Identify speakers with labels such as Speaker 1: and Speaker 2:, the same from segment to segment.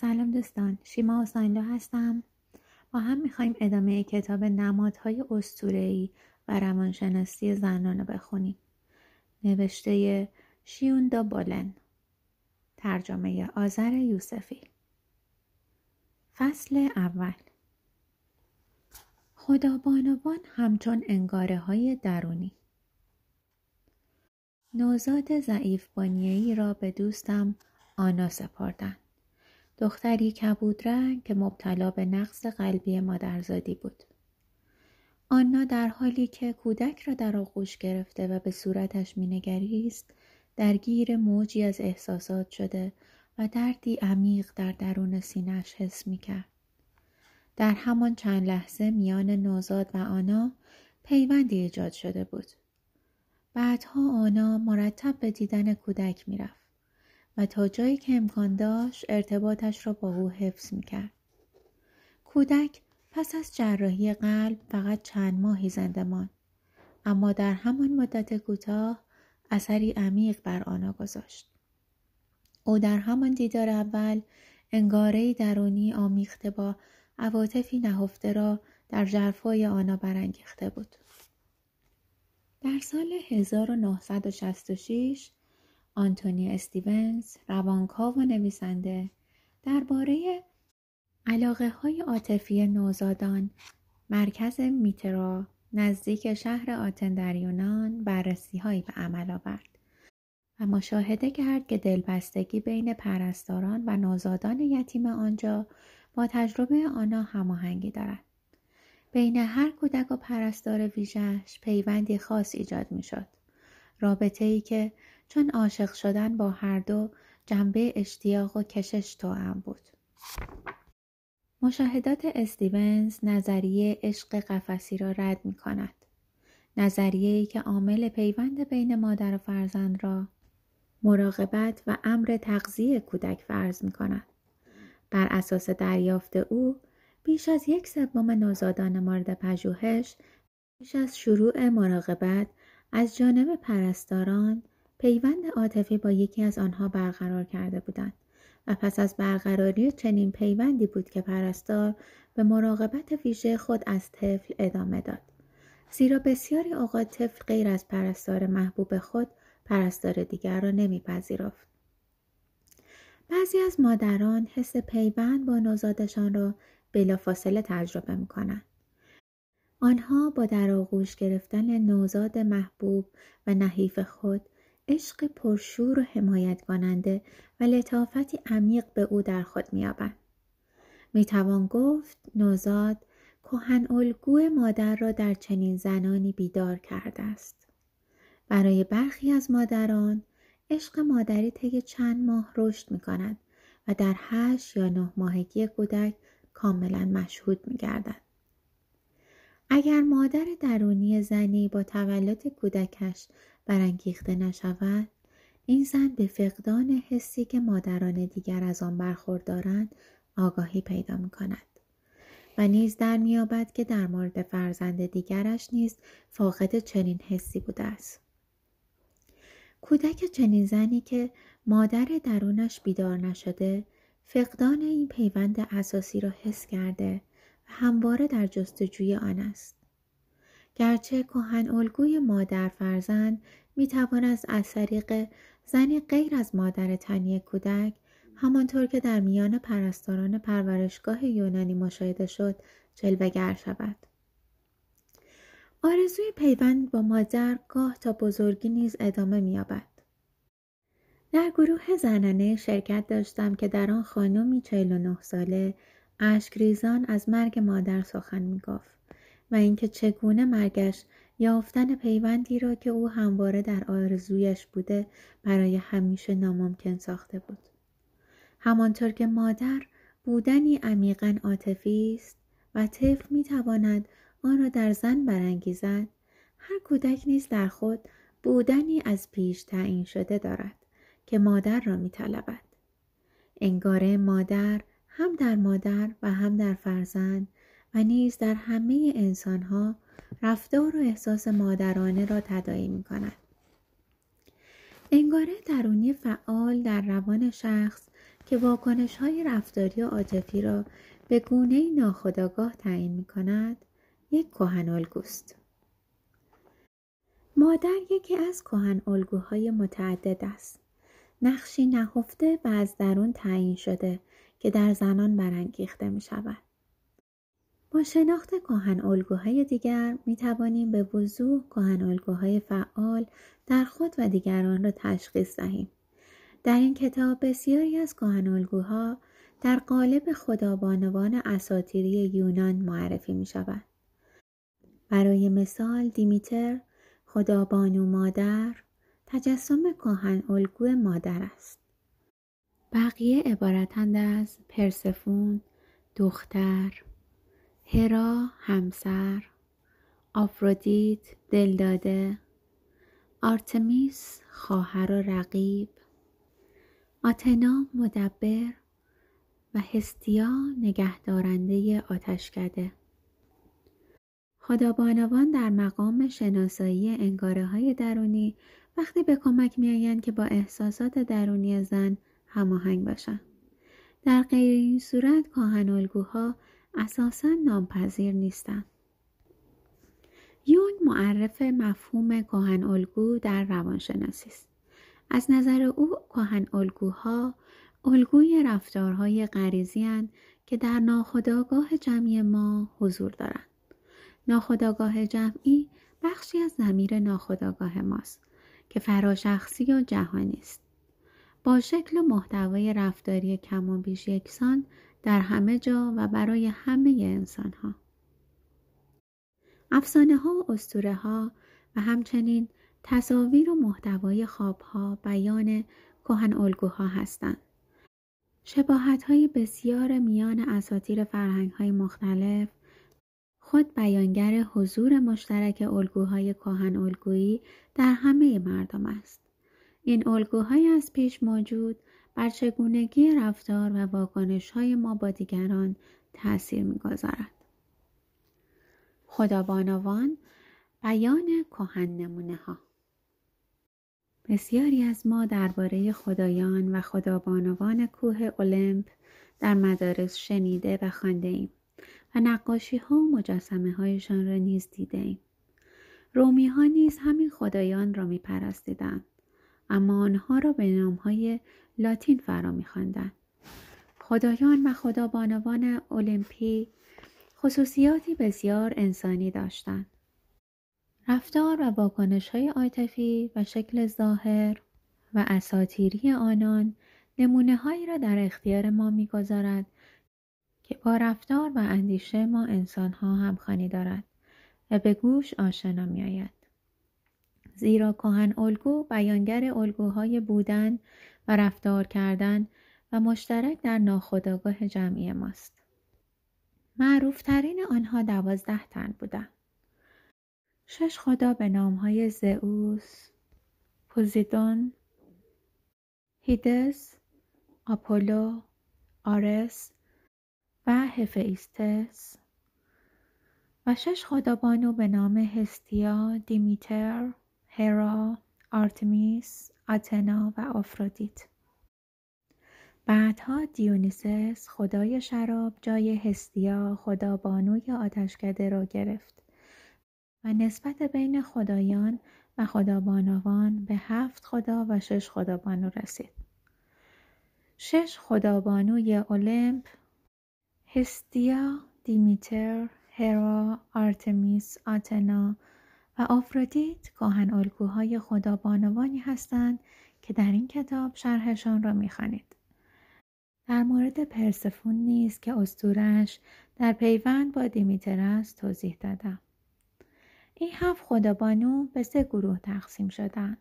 Speaker 1: سلام دوستان شیما حسینلو هستم. با هم می‌خوایم ادامه کتاب نمادهای استورهی و روانشناسی زنان رو بخونیم. نوشته شیوندا بالن ترجمه آذر یوسفی. فصل اول. خدا بانوان همچون انگاره های درونی. نوزاد ضعیف بانیهی را به دوستم آنا سپردن. دختری کبود رنگ که مبتلا به نقص قلبی مادرزادی بود. آنا در حالی که کودک را در آغوش گرفته و به صورتش مینگریست درگیر موجی از احساسات شده و دردی عمیق در درون سینهش حس می‌کرد. در همان چند لحظه میان نوزاد و آنا پیوندی ایجاد شده بود. بعدها آنا مرتب به دیدن کودک می‌رفت و تا جایی که امکان داشت ارتباطش را با او حفظ می‌کرد. کودک پس از جراحی قلب فقط چند ماهی زنده ماند اما در همان مدت کوتاه اثری عمیق بر آنا گذاشت. او در همان دیدار اول انگاره درونی آمیخته با عواطفی نهفته را در جرفای آنا برانگیخته بود. در سال 1966 آنتونی استیونز روانکاو و نویسنده. درباره علاقه های عاطفی نوزادان مرکز میترا نزدیک شهر آتن در یونان بررسی هایی به عمل آورد. و مشاهده کرد که دلبستگی بین پرستاران و نوزادان یتیم آنجا با تجربه آنها هماهنگی دارد. بین هر کودک و پرستار ویژهش پیوندی خاص ایجاد می شد. رابطه ای که چون عاشق شدن با هر دو جنبه اشتیاق و کشش توام بود. مشاهدات استیونز نظریه عشق قفسی را رد می کند. نظریه ای که عامل پیوند بین مادر و فرزند را مراقبت و امر تغذیه کودک فرض می کند. بر اساس دریافت او بیش از یک سوم نوزادان مورد پژوهش پیش از شروع مراقبت از جانب پرستاران پیوند عاطفی با یکی از آنها برقرار کرده بودند و پس از برقراری چنین پیوندی بود که پرستار به مراقبت ویژه خود از طفل ادامه داد. زیرا بسیاری اوقات طفل غیر از پرستار محبوب خود پرستار دیگر را نمیپذیرفت. بعضی از مادران حس پیوند با نوزادشان را بلافاصله تجربه می‌کنند. آنها با در آغوش گرفتن نوزاد محبوب و نحیف خود عشق پرشور و حمایت کننده و لطافتی عمیق به او در خود مییابند می‌توان گفت نوزاد کهن الگو مادر را در چنین زنانی بیدار کرده است برای برخی از مادران عشق مادری طی چند ماه رشد می کند و در هشت یا نه ماهگی کودک کاملا مشهود می گردد. اگر مادر درونی زنی با تولد کودکش برانگیخته نشود این زن به فقدان حسی که مادران دیگر از آن برخوردارند آگاهی پیدا می کند. و نیز در میابد که در مورد فرزند دیگرش نیز فاقد چنین حسی بوده است. کودک چنین زنی که مادر درونش بیدار نشده فقدان این پیوند اساسی را حس کرده و همواره در جستجوی آن است. گرچه کهن الگوی مادر فرزند می از طریق زنی غیر از مادر تنی کودک همانطور که در میان پرستاران پرورشگاه یونانی مشاهده شد جلوگر شود. آرزوی پیوند با مادر گاه تا بزرگی نیز ادامه می‌یابد. در گروه زنانه شرکت داشتم که در آن خانمی 49 ساله اشکریزان از مرگ مادر سخن می‌گفت و اینکه چگونه مرگش یافتن پیوندی را که او همواره در آرزویش بوده برای همیشه ناممکن ساخته بود همانطور که مادر بودنی عمیقا عاطفی است و طفل می‌تواند آن را در زن برانگیزد هر کودک نیز در خود بودنی از پیش تعیین شده دارد که مادر را می طلبد. انگاره مادر هم در مادر و هم در فرزند و نیز در همه انسانها رفتار و احساس مادرانه را تدایی می کند. انگاره درونی فعال در روان شخص که واکنش های رفتاری و عاطفی را به گونه ناخودآگاه تعیین می کند یک کهن الگوست. مادر یکی از کهن الگوهای متعدد است. نقشی نهفته و از درون تعیین شده که در زنان برانگیخته می شود. با شناخت کهن الگوهای دیگر می توانیم به وضوح کهن الگوهای فعال در خود و دیگران را تشخیص دهیم. در این کتاب بسیاری از کهن الگوها در قالب خدابانوان اساتیری یونان معرفی می شود. برای مثال دیمیتر خدابانو مادر تجسم کهن الگو مادر است. بقیه عبارتند از پرسفون دختر هرا همسر. آفرودیت دلداده آرتمیس خواهر و رقیب. آتنا مدبر و هستیا نگهدارنده آتشکده. خدابانوان در مقام شناسایی انگاره های درونی وقتی به کمک میآیند که با احساسات درونی زن هماهنگ باشند. در غیر این صورت کاهن الگوها اساسا نامپذیر نیستند یون معرف مفهوم کاهن الگو در روانشناسی است. از نظر او کاهن الگوها الگوی رفتارهای غریزی که در ناخودآگاه جمعی ما حضور دارند. ناخودآگاه جمعی بخشی از زمیر ناخودآگاه ماست که فراشخصی و جهانی است. با شکل محتوای رفتاری کم و بیش یکسان در همه جا و برای همه انسان ها. افسانه ها و اسطوره ها و همچنین تصاویر و محتوای خواب ها بیان کهن الگوها هستند. شباهت های بسیار میان اساتیر فرهنگ های مختلف خود بیانگر حضور مشترک الگوهای کهن الگویی در همه مردم است. این الگوهای از پیش موجود بر چگونگی رفتار و واکنش های ما با دیگران تأثیر می‌گذارد. خدابانوان بیان کهن نمونه ها بسیاری از ما درباره خدایان و خدابانوان کوه المپ در مدارس شنیده و خانده ایم و نقاشی ها و مجسمه هایشان را نیز دیده ایم. رومی ها نیز همین خدایان را می پرستیدند. اما آنها را به نام های لاتین فرا میخواندند خدایان و خدابانوان المپی خصوصیاتی بسیار انسانی داشتند رفتار و واکنش های عاطفی و شکل ظاهر و اساتیری آنان نمونه هایی را در اختیار ما می‌گذارد که با رفتار و اندیشه ما انسان ها همخوانی دارد و به گوش آشنا می آید. زیرا کهن الگو بیانگر الگوهای بودن و رفتار کردن و مشترک در ناخودآگاه جمعی ماست. معروفترین آنها دوازده تن بودند. شش خدا به نامهای زئوس، پوزیدون، هیدس، آپولو، آرس و هفئیستس و شش خدابانو به نام هستیا، دیمیتر، هرا، آرتمیس، آتنا و آفرودیت بعدها دیونیسس خدای شراب جای هستیا خدابانوی آتشکده را گرفت و نسبت بین خدایان و خدابانوان به هفت خدا و شش خدابانو رسید. شش خدابانوی اولمپ هستیا، دیمیتر، هرا، آرتمیس، آتنا و آفرودیت کاهن الگوهای خدابانوانی هستند که در این کتاب شرحشان را می‌خوانید. در مورد پرسفون نیز که استورش در پیوند با دیمیتر است توضیح دادم. این هفت خدابانو به سه گروه تقسیم شدند.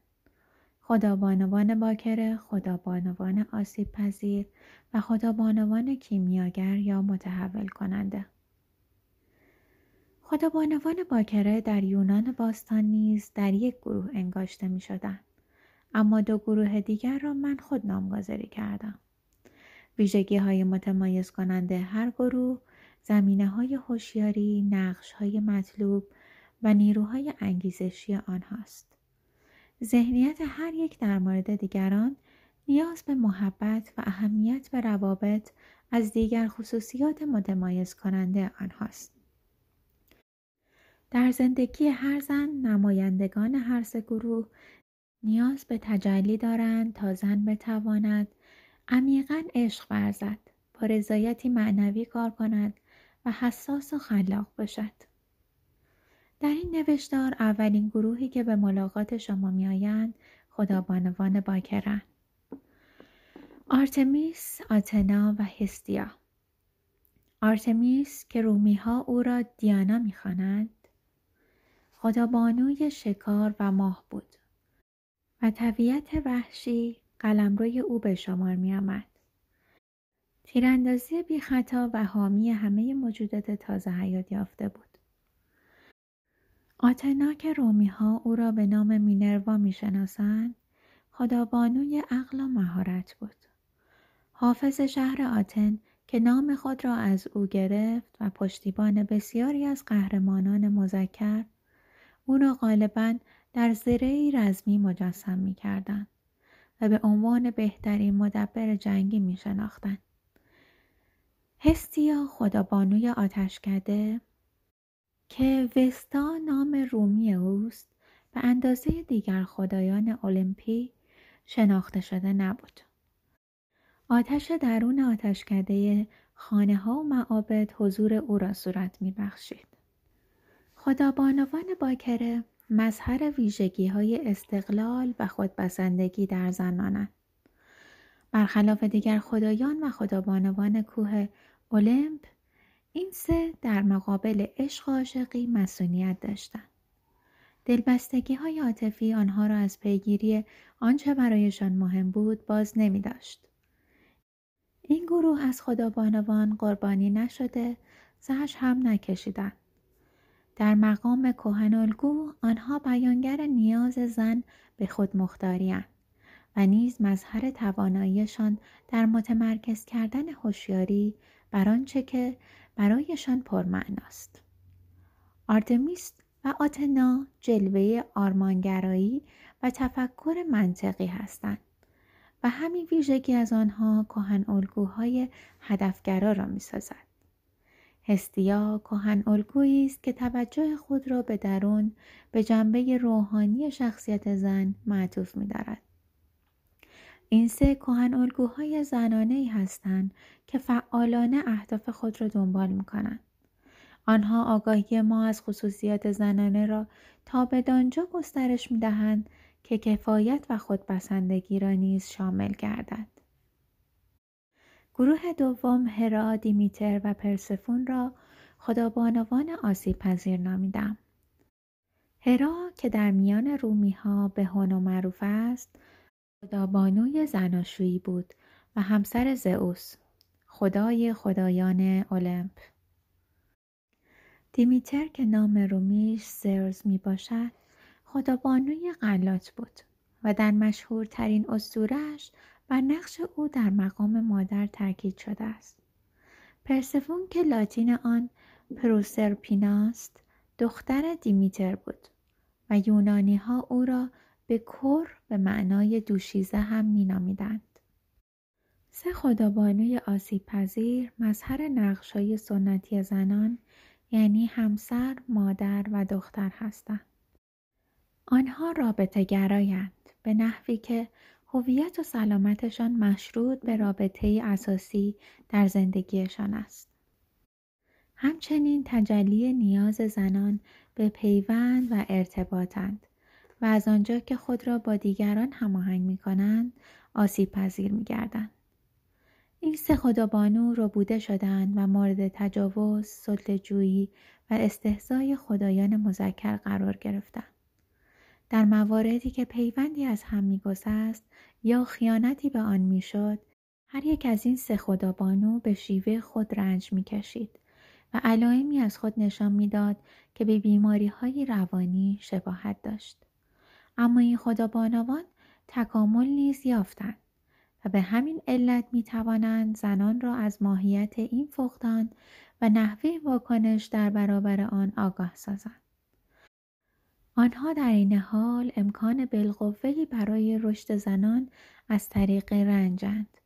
Speaker 1: خدابانوان باکره، خدابانوان آسیب پذیر و خدابانوان کیمیاگر یا متحول کننده. خدابانوان باکره در یونان باستان نیز در یک گروه انگاشته می شدن. اما دو گروه دیگر را من خود نامگذاری کردم. ویژگی های متمایز کننده هر گروه زمینه های هوشیاری، نقش های مطلوب و نیروهای انگیزشی آنهاست. ذهنیت هر یک در مورد دیگران نیاز به محبت و اهمیت به روابط از دیگر خصوصیات متمایز کننده آنهاست. در زندگی هر زن نمایندگان هر سه گروه نیاز به تجلی دارند تا زن بتواند عمیقا عشق ورزد با رضایتی معنوی کار کند و حساس و خلاق باشد. در این نوشتار اولین گروهی که به ملاقات شما میآیند خدابانوان باکرند آرتمیس، آتنا و هستیا. آرتمیس که رومی ها او را دیانا می‌خوانند خدابانوی شکار و ماه بود و طبیعت وحشی قلمروی او به شمار می آمد. تیراندازی بی خطا و حامی همه موجودات تازه حیات یافته بود. آتنا که رومی ها او را به نام مینروا می شناسند خدابانوی عقل و مهارت بود. حافظ شهر آتن که نام خود را از او گرفت و پشتیبان بسیاری از قهرمانان مذکر او را غالبا در زرهی رزمی مجسم می کردن و به عنوان بهترین مدبر جنگی می شناختن. هستیا خدابانوی آتشکده که وستا نام رومی اوست به اندازه دیگر خدایان المپی شناخته شده نبود. آتش درون آتشکده خانه ها و معابد حضور او را صورت می بخشید. خدابانوان باکره مظهر های استقلال و خودبسندگی در زنانند. برخلاف دیگر خدایان و خدابانوان کوه اولمپ این سه در مقابل عشق عاشقی مسئولیت داشتند. دلبستگی های عاطفی آنها را از پیگیری آنچه برایشان مهم بود باز نمی داشت. این گروه از خدابانوان قربانی نشده زهش هم نکشیدند. در مقام کهنالگو آنها بیانگر نیاز زن به خود مختاریند و نیز مظهر تواناییشان در متمرکز کردن هوشیاری بر آنچه که برایشان پرمعناست. آرتمیس و آتنا جلوه آرمانگرایی و تفکر منطقی هستند و همین ویژگی از آنها کهن الگوهای هدفگرا را می‌سازد. هستیا کهن الگویی است که توجه خود را به درون به جنبه روحانی شخصیت زن معطوف می‌دارد این سه کهن الگوهای زنانه هستند که فعالانه اهداف خود را دنبال می کنند. آنها آگاهی ما از خصوصیات زنانه را تا به دانجا گسترش می دهند که کفایت و خودبسندگی را نیز شامل گردد. گروه دوم هرا، دیمیتر و پرسفون را خدابانوان آسیب پذیر نامیدم. هرا که در میان رومی ها به هونو معروف است، خدابانوی زناشویی بود و همسر زئوس، خدای خدایان المپ. دیمیتر که نام رومیش سرز می باشد، خدابانوی غلات بود و در مشهورترین اسطورهش بر نقش او در مقام مادر تاکید شده است پرسفون که لاتین آن پروسرپیناست دختر دیمیتر بود و یونانی ها او را به کر به معنای دوشیزه هم مینامیدند سه خدابانوی آسیب پذیر مظهر نقش های سنتی زنان یعنی همسر، مادر و دختر هستند. آنها رابطه گرایند به نحوی که هویت و سلامتشان مشروط به رابطه اساسی در زندگیشان است. همچنین تجلی نیاز زنان به پیوند و ارتباطند و از آنجا که خود را با دیگران هماهنگ می کنند آسیب پذیر می گردند. این سه خدابانو بوده شدند و مورد تجاوز، جویی و استهزای خدایان مذکر قرار گرفتند. در مواردی که پیوندی از هم میگسست یا خیانتی به آن می‌شد هر یک از این سه خدابانو به شیوه خود رنج می‌کشید و علائمی از خود نشان می‌داد که به بیماری های روانی شباهت داشت. اما این خدابانوان تکامل نیز یافتند و به همین علت می توانند زنان را از ماهیت این فقدان و نحوه واکنش در برابر آن آگاه سازند. آنها در این حال امکان بالقوهای برای رشد زنان از طریق رنجند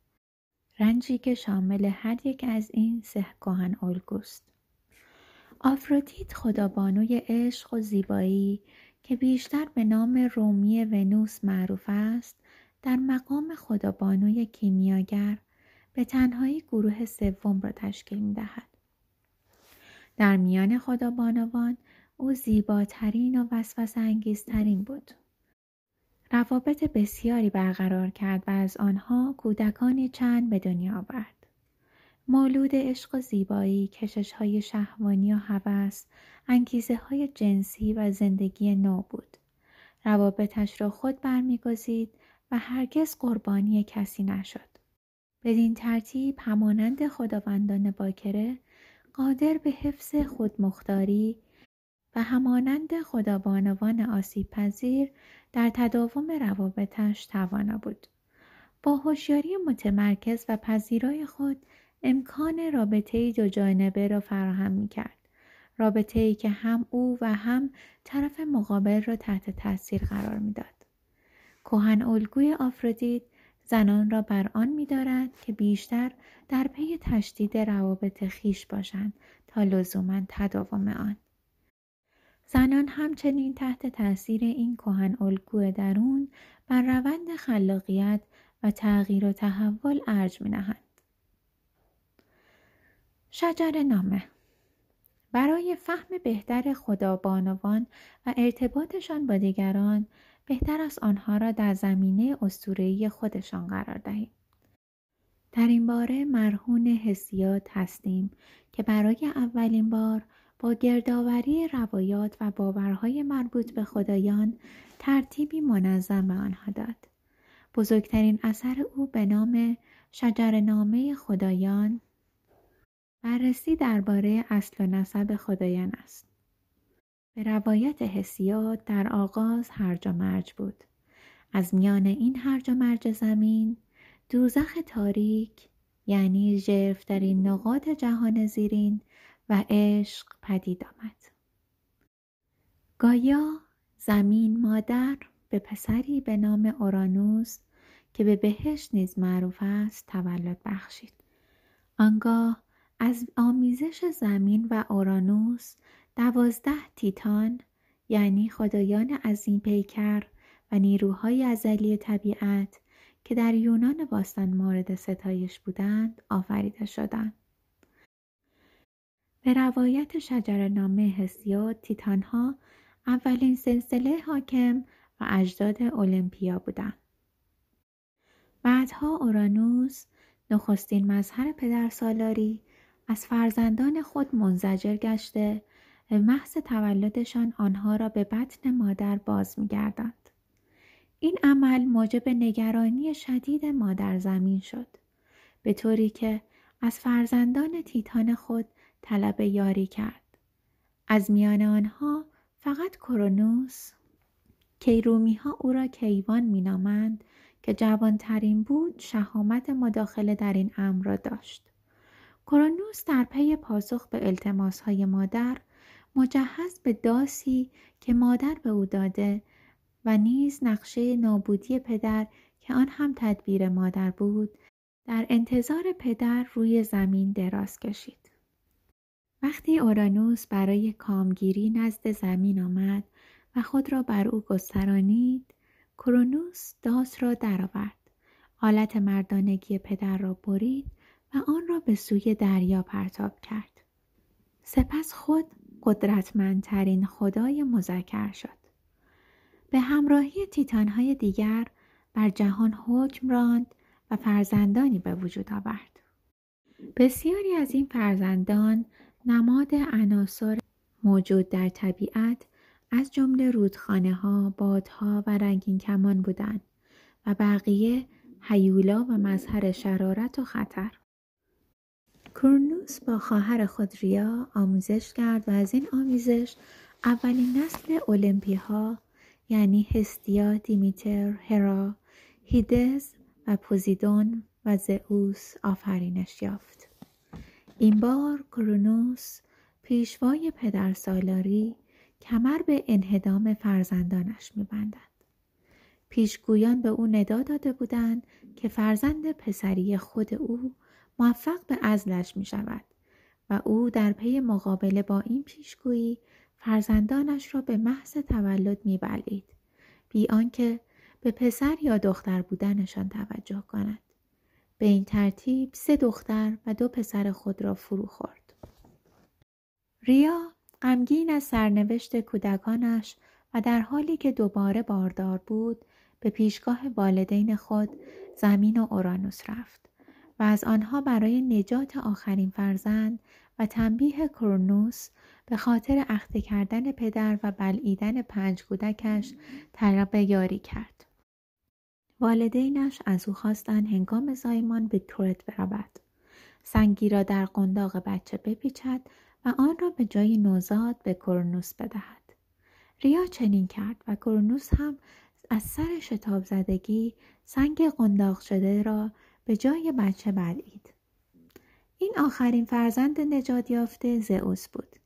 Speaker 1: رنجی که شامل هر یک از این سه کهن الگوست آفرودیت خدابانوی عشق و زیبایی که بیشتر به نام رومی ونوس معروف است در مقام خدابانوی کیمیاگر به تنهایی گروه سوم را تشکیل می دهد. در میان خدابانوان او زیباترین و وسوس انگیزترین بود. روابط بسیاری برقرار کرد و از آنها کودکانی چند به دنیا آورد. مولود عشق و زیبایی، کشش های شهوانی و هوس، انگیزه های جنسی و زندگی نو بود. روابطش را خود برمیگزید و هرگز قربانی کسی نشد. بدین ترتیب همانند خداوندان باکره قادر به حفظ خودمختاری و همانند خدابانوان آسیب پذیر در تداوم روابطش توانا بود. با هوشیاری متمرکز و پذیرای خود امکان رابطه دو جانبه را فراهم می کرد. رابطه ای که هم او و هم طرف مقابل را تحت تاثیر قرار می‌داد. کهن الگوی آفرودیت زنان را بر آن می‌دارد که بیشتر در پی تشدید روابط خیش باشند تا لزوما تداوم آن زنان همچنین تحت تاثیر این کهن الگوی درون بر روند خلاقیت و تغییر و تحول ارج می نهند. شجر نامه برای فهم بهتر خدابانوان و ارتباطشان با دیگران بهتر است آنها را در زمینه اسطوره‌ای خودشان قرار دهیم. در این باره مرهون حسیات هستیم که برای اولین بار با گردآوری روایات و باورهای مربوط به خدایان ترتیبی منظم به آنها داد. بزرگترین اثر او به نام شجرنامه خدایان بررسی درباره اصل و نسب خدایان است. به روایت حسیات در آغاز هرج و مرج بود. از میان این هرج و مرج زمین دوزخ تاریک یعنی ژرفترین نقاط جهان زیرین و عشق پدید آمد. گایا زمین مادر به پسری به نام اورانوس که به بهشت نیز معروف است تولد بخشید. آنگاه از آمیزش زمین و اورانوس دوازده تیتان یعنی خدایان این پیکر و نیروهای ازلی طبیعت که در یونان باستان مورد ستایش بودند آفریده شدند. به روایت شجرنامه هسیود تیتانها اولین سلسله حاکم و اجداد المپیا بودند. بعدها اورانوس نخستین مظهر پدرسالاری از فرزندان خود منزجر گشته به محض تولدشان آنها را به بطن مادر باز میگردند این عمل موجب نگرانی شدید مادر زمین شد به طوری که از فرزندان تیتان خود طلب یاری کرد از میان آنها فقط کرونوس کیرومی ها او را کیوان مینامند که جوانترین بود شهامت مداخله در این امر را داشت کرونوس در پی پاسخ به التماس های مادر مجهز به داسی که مادر به او داده و نیز نقشه نابودی پدر که آن هم تدبیر مادر بود در انتظار پدر روی زمین دراز کشید. وقتی اورانوس برای کامگیری نزد زمین آمد و خود را بر او گسترانید کرونوس داس را درآورد آلت مردانگی پدر را برید و آن را به سوی دریا پرتاب کرد سپس خود قدرتمندترین خدای مذکر شد. به همراهی تیتانهای دیگر بر جهان حکم راند و فرزندانی به وجود آورد. بسیاری از این فرزندان نماد عناصر موجود در طبیعت از جمله رودخانه ها، بادها و رنگین کمان بودند و بقیه حیولا و مظهر شرارت و خطر. کرونوس با خواهر خود ریا آموزش کرد و از این آموزش اولین نسل المپیها یعنی هستیا، دیمیتر، هرا، هیدز و پوزیدون و زئوس آفرینش یافت. این بار کرونوس پیشوای پدر سالاری کمر به انهدام فرزندانش میبندد. پیشگویان به او ندا داده بودند که فرزند پسری خود او موفق به ازلش می شود و او در پی مقابله با این پیشگویی فرزندانش را به محض تولد می بلید بی آنکه به پسر یا دختر بودنشان توجه کند. به این ترتیب سه دختر و دو پسر خود را فرو خورد. ریا غمگین از سرنوشت کودکانش و در حالی که دوباره باردار بود به پیشگاه والدین خود زمین و اورانوس رفت و از آنها برای نجات آخرین فرزند و تنبیه کرونوس به خاطر اخته کردن پدر و بلعیدن پنج کودکش طلب یاری کرد. والدینش از او خواستند هنگام زایمان به کرت برود. سنگی را در قنداق بچه بپیچد و آن را به جای نوزاد به کرونوس بدهد. ریا چنین کرد و کرونوس هم از سر شتاب زدگی سنگ قنداق شده را به جای بچه بلعید. این آخرین فرزند نجات یافته زئوس بود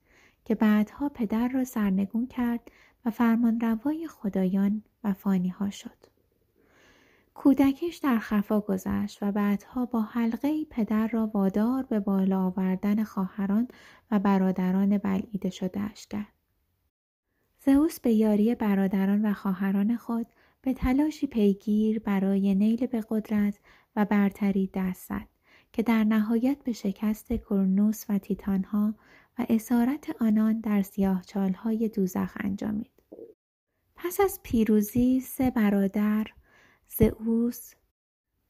Speaker 1: که بعدها پدر را سرنگون کرد و فرمانروای خدایان و فانی ها شد. کودکش در خفا گذشت و بعدها با حلقه پدر را وادار به بالا آوردن خواهران و برادران بلعیده شدهاش کرد. زئوس به یاری برادران و خواهران خود به تلاشی پیگیر برای نیل به قدرت و برتری دست زد که در نهایت به شکست کرنوس و تیتانها و اسارت آنان در سیاهچالهای دوزخ انجامید. پس از پیروزی سه برادر زئوس،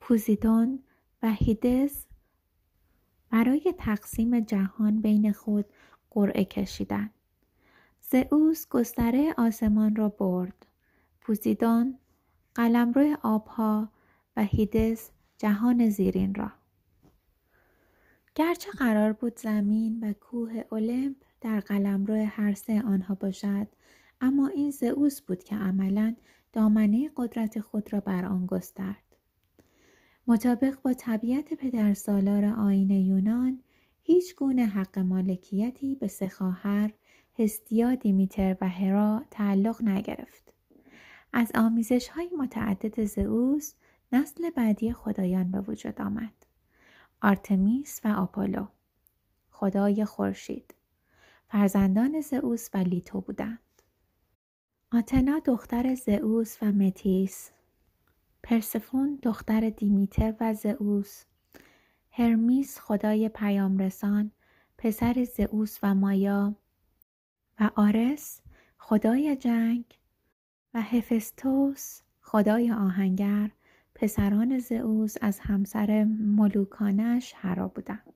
Speaker 1: پوزیدون و هیدس برای تقسیم جهان بین خود قرعه کشیدند. زئوس گستره آسمان را برد. پوزیدون قلمرو آبها و هیدس جهان زیرین را. گرچه قرار بود زمین و کوه اولمپ در قلمرو هر سه آنها باشد اما این زئوس بود که عملا دامنه قدرت خود را بر آن گسترد. مطابق با طبیعت پدرسالار آین یونان هیچ گونه حق مالکیتی به سه خواهر هستیا دیمیتر و هرا تعلق نگرفت. از آمیزش های متعدد زئوس نسل بعدی خدایان به وجود آمد. آرتمیس و آپولو. خدای خورشید. فرزندان زئوس و لیتو بودند. آتنا دختر زئوس و متیس. پرسفون دختر دیمیتر و زئوس. هرمیس خدای پیامرسان پسر زئوس و مایا. و آرس خدای جنگ و هفستوس خدای آهنگر پسران زئوس از همسر ملوکانش هرا بودند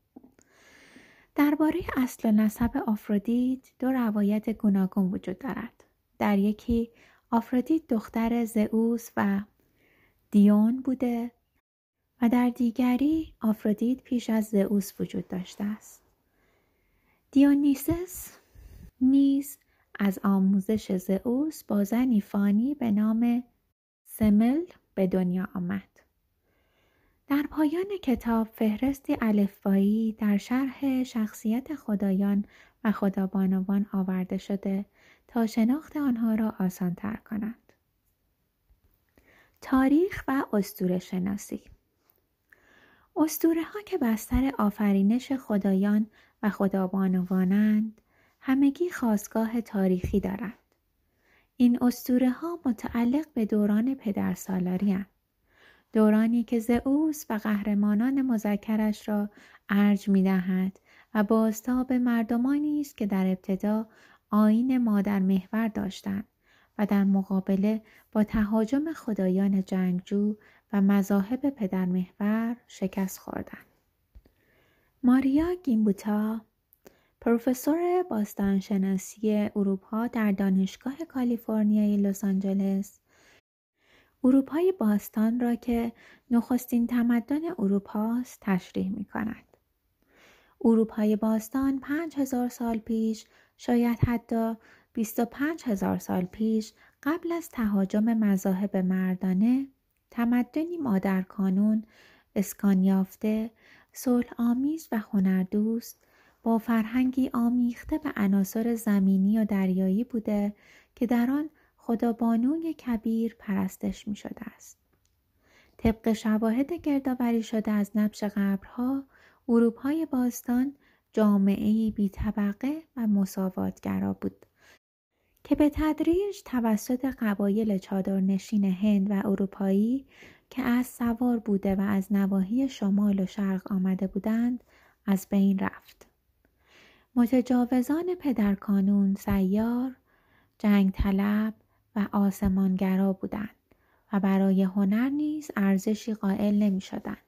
Speaker 1: درباره اصل و نسب آفرودیت دو روایت گوناگون وجود دارد. در یکی آفرودیت دختر زئوس و دیون بوده و در دیگری آفرودیت پیش از زئوس وجود داشته است دیونیسس نیز از آموزش زئوس با زنی فانی به نام سمل به دنیا آمد. در پایان کتاب فهرستی الفبایی در شرح شخصیت خدایان و خدابانوان آورده شده تا شناخت آنها را آسان تر کند. تاریخ و استور شناسی استوره ها که بستر آفرینش خدایان و خدابانوانند همگی خواستگاه تاریخی دارند. این استوره ها متعلق به دوران پدرسالاری هستند. دورانی که زئوس و قهرمانان مذکرش را ارج می دهد و بازتاب مردمانی است که در ابتدا آین مادر محور داشتند و در مقابله با تهاجم خدایان جنگجو و مذاهب پدر محور شکست خوردند. ماریا گیمبوتا پروفسور باستانشناسی اروپا در دانشگاه کالیفرنیای لس آنجلس اروپای باستان را که نخستین تمدن اروپاست تشریح می کند. اروپای باستان پنج هزار سال پیش شاید حتی 25 هزار سال پیش قبل از تهاجم مذاهب مردانه تمدنی مادر کانون اسکان یافته صلح آمیز و هنردوست با فرهنگی آمیخته به عناصر زمینی و دریایی بوده که در آن خدابانوی کبیر پرستش می شده است. طبق شواهد گردآوری شده از نبش قبرها اروپای باستان جامعه بی طبقه و مساواتگرا بود که به تدریج توسط قبایل چادرنشین هند و اروپایی که از سوار بوده و از نواحی شمال و شرق آمده بودند از بین رفت. متجاوزان پدرکانون سیار، جنگ طلب و آسمانگرا بودند و برای هنر نیز ارزشی قائل نمی شدند.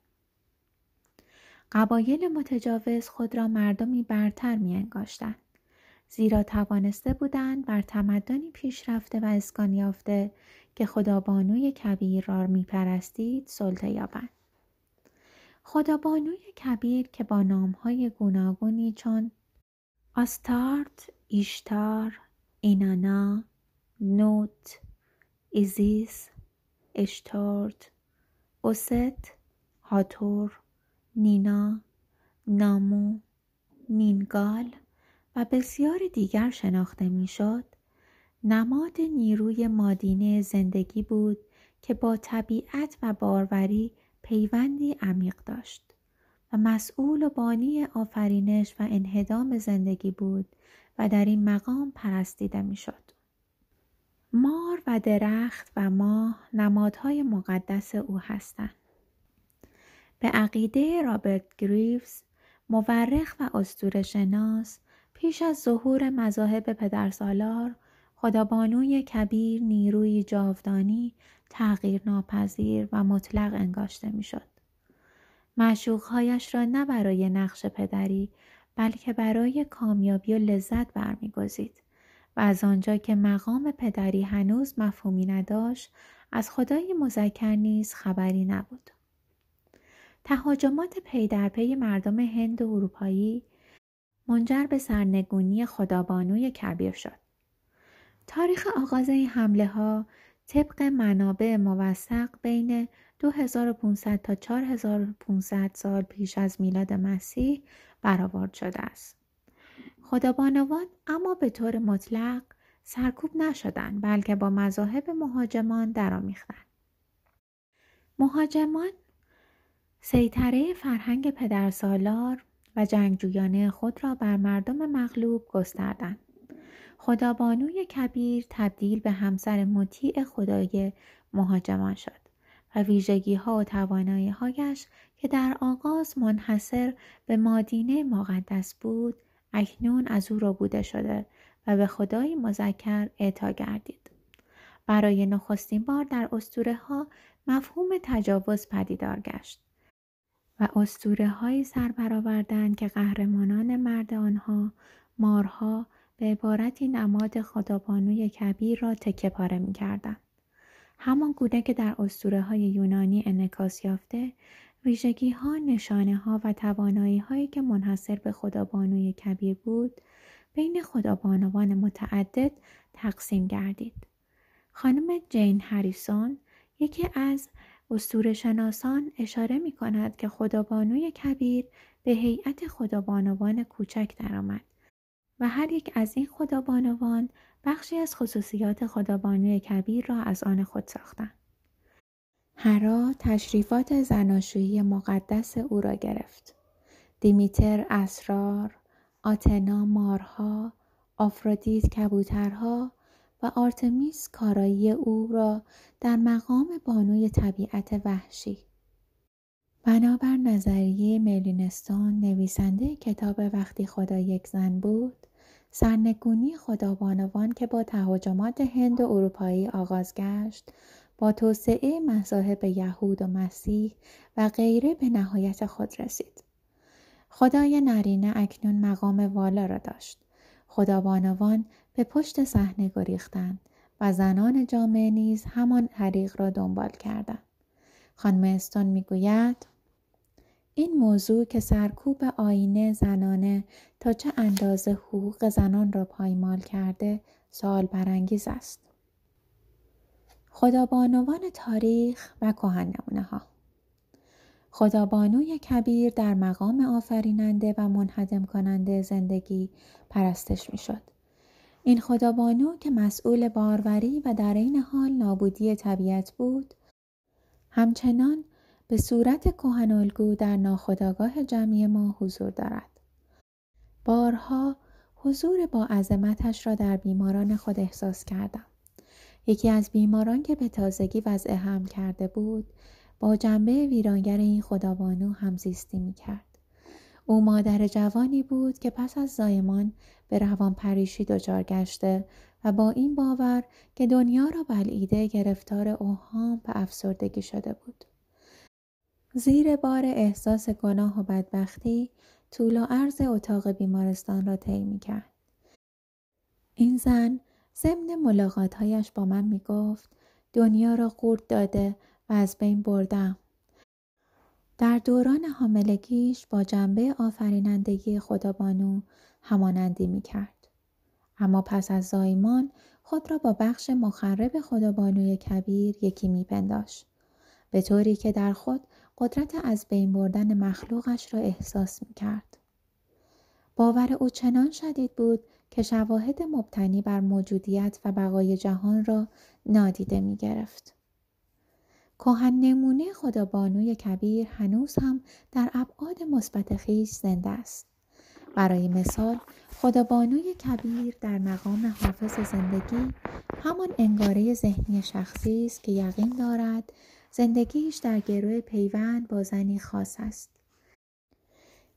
Speaker 1: قبایل متجاوز خود را مردمی برتر می انگاشتند. زیرا توانسته بودند بر تمدنی پیشرفته و اسکان یافته که خدابانوی کبیر را میپرستید سلطه یابند خدابانوی کبیر که با نامهای گوناگونی چون آستارت، ایشتار، اینانا، نوت، ایزیس، اشتارت، اوست، هاتور، نینا، نامو، نینگال و بسیار دیگر شناخته می‌شد نماد نیروی مادینه زندگی بود که با طبیعت و باروری پیوندی عمیق داشت و مسئول و بانی آفرینش و انهدام زندگی بود و در این مقام پرستیده می‌شد. مار و درخت و ماه نمادهای مقدس او هستند. به عقیده رابرت گریفز مورخ و استور شناس پیش از ظهور مذاهب پدرسالار خدابانوی کبیر نیروی جاودانی تغییر ناپذیر و مطلق انگاشته می‌شد. معشوقهایش را نه برای نقش پدری بلکه برای کامیابی و لذت برمیگزید و از آنجا که مقام پدری هنوز مفهومی نداشت از خدای مذکر نیز خبری نبود تهاجمات پی در پی مردم هند و اروپایی منجر به سرنگونی خدابانوی کبیر شد تاریخ آغاز این حمله ها طبق منابع موثق بین 2500 تا 4500 سال پیش از میلاد مسیح برآورد شده است. خدابانوان اما به طور مطلق سرکوب نشدند بلکه با مذاهب مهاجمان درآمیختند. مهاجمان سیطره فرهنگ پدرسالار و جنگجویانه خود را بر مردم مغلوب گستردند. خدابانوی کبیر تبدیل به همسر مطیع خدای مهاجمان شد و ویژگی ها و توانایی هایش که در آغاز منحصر به مادینه مقدس بود اکنون از او را بوده شده و به خدای مذکر اعطا گردید. برای نخستین بار در اسطوره ها مفهوم تجاوز پدیدار گشت و اسطوره های سر برآوردند که قهرمانان مرد آنها مارها به عبارتی نماد خدابانوی کبیر را تکه پاره می کردن. همان گونه که در اسطوره های یونانی انکاس یافته ویژگی ها، نشانه ها و توانایی هایی که منحصر به خدابانوی کبیر بود بین خدابانوان متعدد تقسیم گردید. خانم جین هریسون یکی از استور شناسان اشاره می کند که خدابانوی کبیر به هیئت خدابانوان کوچک درآمد و هر یک از این خدابانوان بخشی از خصوصیات خدابانوی کبیر را از آن خود ساختند. هرا تشریفات زناشویی مقدس او را گرفت. دیمیتر اسرار، آتنا مارها، آفرودیت کبوترها و آرتمیس کارایی او را در مقام بانوی طبیعت وحشی. بنابر نظریه ملینستون نویسنده کتاب وقتی خدا یک زن بود سرنگونی خدابانوان که با تهاجمات هند و اروپایی آغاز گشت با توسعه مذاهب یهود و مسیح و غیره به نهایت خود رسید. خدای نرینه اکنون مقام والا را داشت. خدابانوان به پشت صحنه گریختند و زنان جامعه نیز همان طریق را دنبال کردند خانم استون می‌گوید این موضوع که سرکوب آینه زنانه تا چه اندازه حقوق زنان را پایمال کرده سوال برانگیز است. خدابانوان تاریخ و کهن ها خدابانوی کبیر در مقام آفریننده و منحدم کننده زندگی پرستش می شد. این خدابانو که مسئول باروری و در این حال نابودی طبیعت بود همچنان به صورت کهنالگو در ناخداگاه جمعی ما حضور دارد. بارها حضور با عظمتش را در بیماران خود احساس کردم. یکی از بیماران که به تازگی وضع حمل کرده بود با جنبه ویرانگر این خدابانو همزیستی می کرد. او مادر جوانی بود که پس از زایمان به روان پریشی دچار گشته و با این باور که دنیا را بلعیده گرفتار اوهام و افسردگی شده بود. زیر بار احساس گناه و بدبختی طول و عرض اتاق بیمارستان را طی کرد. این زن ضمن ملاقاتهایش با من می گفت دنیا را قورت داده و از بین بردم. در دوران حاملگیش با جنبه آفرینندگی خدابانو همانندی می کرد. اما پس از زایمان خود را با بخش مخرب خدابانوی کبیر یکی می پنداش. به طوری که در خود قدرت از بین بردن مخلوقش را احساس می کرد. باور او چنان شدید بود که شواهد مبتنی بر موجودیت و بقای جهان را نادیده می گرفت. کهن نمونه خدابانوی کبیر هنوز هم در ابعاد مثبت خویش زنده است. برای مثال خدابانوی کبیر در مقام حافظ زندگی همان انگاره ذهنی شخصی است که یقین دارد زندگیش در گروه پیوند با زنی خاص است.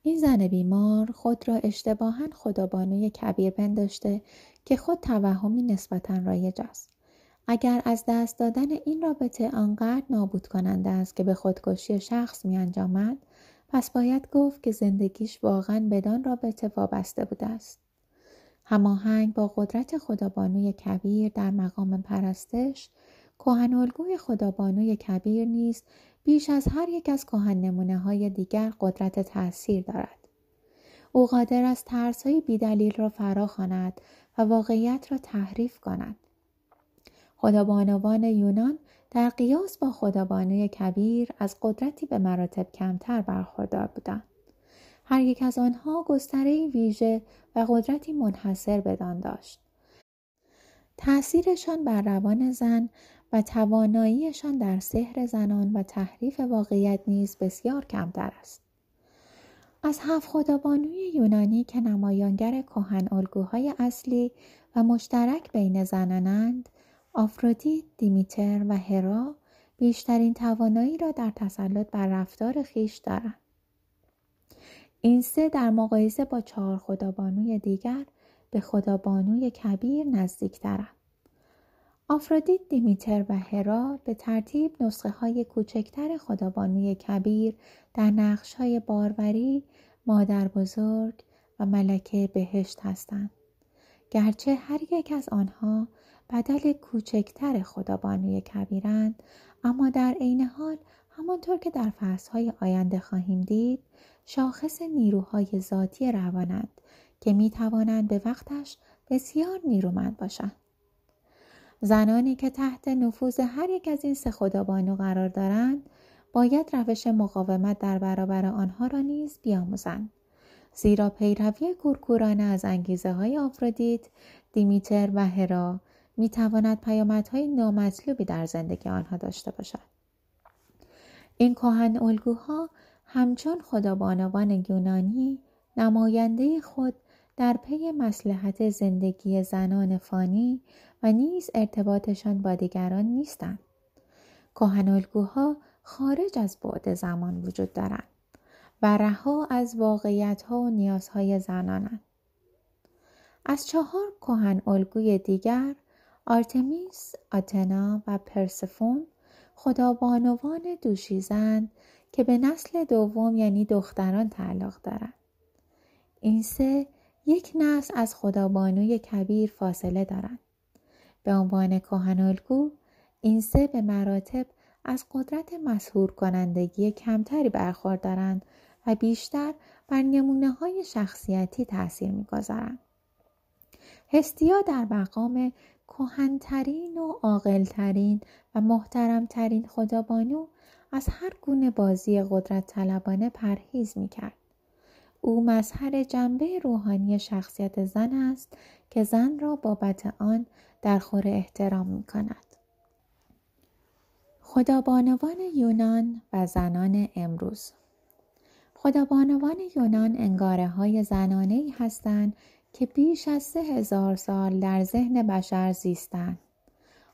Speaker 1: این زن بیمار خود را اشتباها خدابانوی کبیر پنداشته که خود توهمی نسبتا رایج است. اگر از دست دادن این رابطه آنقدر نابود کننده است که به خودکشی شخص می انجامد پس باید گفت که زندگیش واقعا بدان رابطه وابسته بوده است. هماهنگ با قدرت خدابانوی کبیر در مقام پرستش کهن خدابانوی کبیر نیست بیش از هر یک از کهن نمونه های دیگر قدرت تاثیر دارد. او قادر است ترس های بیدلیل را فرا خواند و واقعیت را تحریف کند. خدابانوان یونان در قیاس با خدابانوی کبیر از قدرتی به مراتب کمتر برخوردار بودند. هر یک از آنها گستره ویژه و قدرتی منحصر بدان داشت. تأثیرشان بر روان زن و تواناییشان در سحر زنان و تحریف واقعیت نیز بسیار کمتر است. از هفت خدابانوی یونانی که نمایانگر کهن الگوهای اصلی و مشترک بین زنانند آفرودیت، دیمیتر و هرا بیشترین توانایی را در تسلط بر رفتار خیش دارند. این سه در مقایسه با چهار خدابانوی دیگر به خدابانوی کبیر نزدیکترند. آفرودیت، دیمیتر و هرا به ترتیب نسخه های کوچکتر خدابانوی کبیر در نقش های باروری، مادر بزرگ و ملکه بهشت هستند. گرچه هر یک از آنها بدل کوچکتر خدابانوی کبیرند اما در عین حال همانطور که در فصلهای آینده خواهیم دید شاخص نیروهای ذاتی روانند که می توانند به وقتش بسیار نیرومند باشند. زنانی که تحت نفوذ هر یک از این سه خدابانو قرار دارند باید روش مقاومت در برابر آنها را نیز بیاموزند زیرا پیروی کورکورانه از انگیزه های آفرودیت دیمیتر و هرا می تواند پیامدهای نامطلوبی در زندگی آنها داشته باشد این کهن الگوها همچون خدابانوان یونانی نماینده خود در پی مسلحت زندگی زنان فانی و نیز ارتباطشان با دیگران نیستند. کهنالگوها خارج از بعد زمان وجود دارند و رها از واقعیت ها و نیازهای زنانند. از چهار کهن الگوی دیگر آرتمیس، آتنا و پرسفون خدابانوان دوشیزند که به نسل دوم یعنی دختران تعلق دارند. این سه یک نسل از خدابانوی کبیر فاصله دارند. به عنوان کهنالگو این سه به مراتب از قدرت مسهور کنندگی کمتری برخوردارند و بیشتر بر نمونه های شخصیتی تاثیر می‌گذارند. هستیا در مقام کهنترین و عاقلترین و محترمترین خدابانو از هر گونه بازی قدرت طلبانه پرهیز می کرد. او مظهر جنبه روحانی شخصیت زن است که زن را بابت آن در خور احترام می کند. خدابانوان یونان و زنان امروز خدابانوان یونان انگاره های زنانه هستند که بیش از سه هزار سال در ذهن بشر زیستند.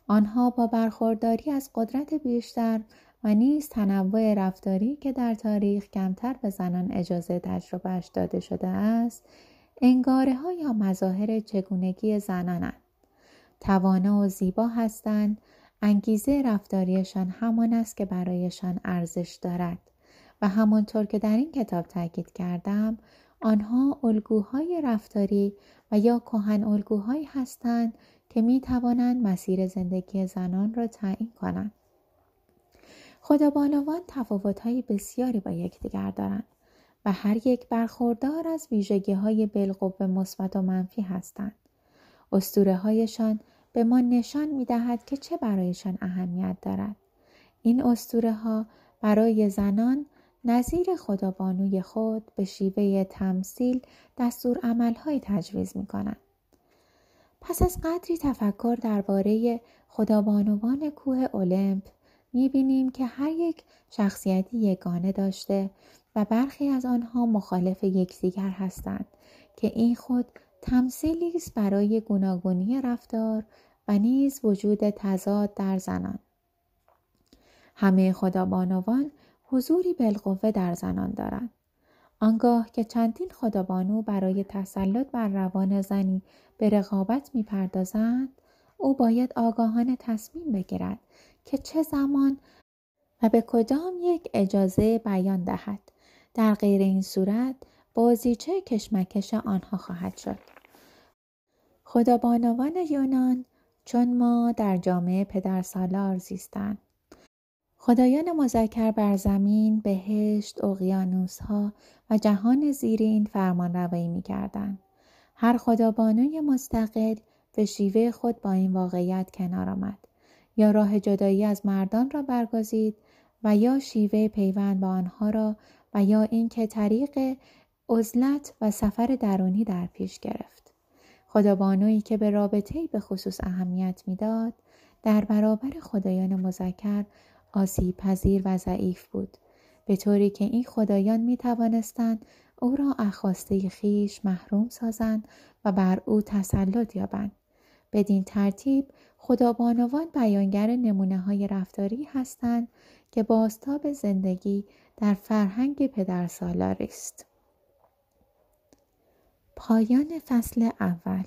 Speaker 1: آنها با برخورداری از قدرت بیشتر و نیز تنوع رفتاری که در تاریخ کمتر به زنان اجازه تجربهش داده شده است انگاره ها یا مظاهر چگونگی زنانند توانا و زیبا هستند انگیزه رفتاریشان همان است که برایشان ارزش دارد و همانطور که در این کتاب تاکید کردم آنها الگوهای رفتاری و یا کهن الگوهایی هستند که می توانند مسیر زندگی زنان را تعیین کنند. خدابانوان تفاوت‌های بسیاری با یکدیگر دارند و هر یک برخوردار از ویژگی های بالقوه مثبت و منفی هستند. اسطوره هایشان به ما نشان می دهد که چه برایشان اهمیت دارد. این اسطوره ها برای زنان نظیر خدابانوی خود به شیوه تمثیل دستور عملهایی تجویز می کنند. پس از قدری تفکر درباره خدابانوان کوه اولمپ می بینیم که هر یک شخصیتی یگانه داشته و برخی از آنها مخالف یکدیگر هستند که این خود تمثیلی است برای گوناگونی رفتار و نیز وجود تضاد در زنان همه خدابانوان حضوری بالقوه در زنان دارند. آنگاه که چندین خدابانو برای تسلط بر روان زنی به رقابت می‌پردازند او باید آگاهانه تصمیم بگیرد که چه زمان و به کدام یک اجازه بیان دهد. در غیر این صورت بازیچه کشمکش آنها خواهد شد. خدابانوان یونان چون ما در جامعه پدرسالار زیستند. خدایان مذکر بر زمین بهشت اقیانوسها و جهان زیرین فرمان روایی می کردن. هر خدابانوی مستقل به شیوه خود با این واقعیت کنار آمد یا راه جدایی از مردان را برگزید و یا شیوه پیوند با آنها را و یا اینکه طریق عزلت و سفر درونی در پیش گرفت خدابانویی که به رابطه به خصوص اهمیت می‌داد در برابر خدایان مذکر آسیب پذیر و ضعیف بود به طوری که این خدایان می توانستند او را اخواسته خیش محروم سازند و بر او تسلط یابند بدین ترتیب خدابانوان بیانگر نمونه های رفتاری هستند که بازتاب زندگی در فرهنگ پدرسالار است. پایان فصل اول